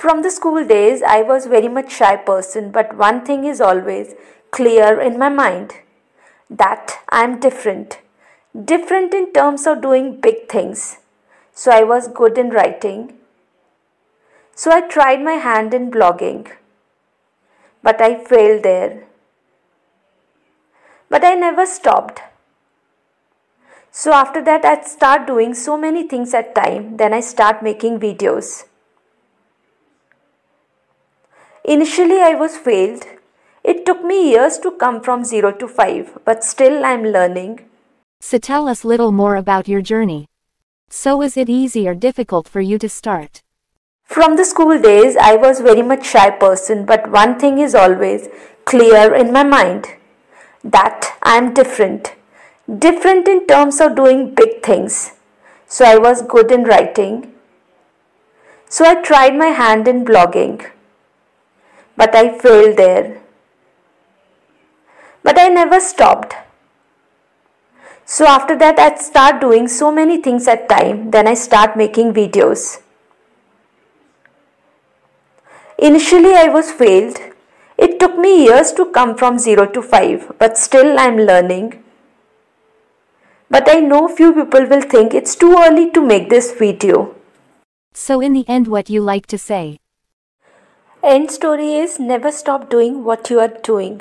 From the school days, I was very much shy person, but one thing is always clear in my mind that I am different. Different in terms of doing big things. So I was good in writing. So I tried my hand in blogging. But I failed there. But I never stopped. So after that I start doing so many things at time. Then I start making videos. Initially I was failed. It took me years to come from 0 to 5, but still I'm learning. So tell us little more about your journey. So is it easy or difficult for you to start? From the school days, I was very much shy person, but one thing is always clear in my mind that I am different. Different in terms of doing big things. So I was good in writing. So I tried my hand in blogging. But I failed there. But I never stopped. So after that I start doing so many things at time. Then I start making videos. Initially I was failed. It took me years to come from 0 to 5, but still I'm learning. But I know few people will think it's too early to make this video. So in the end what you like to say? End story is never stop doing what you are doing.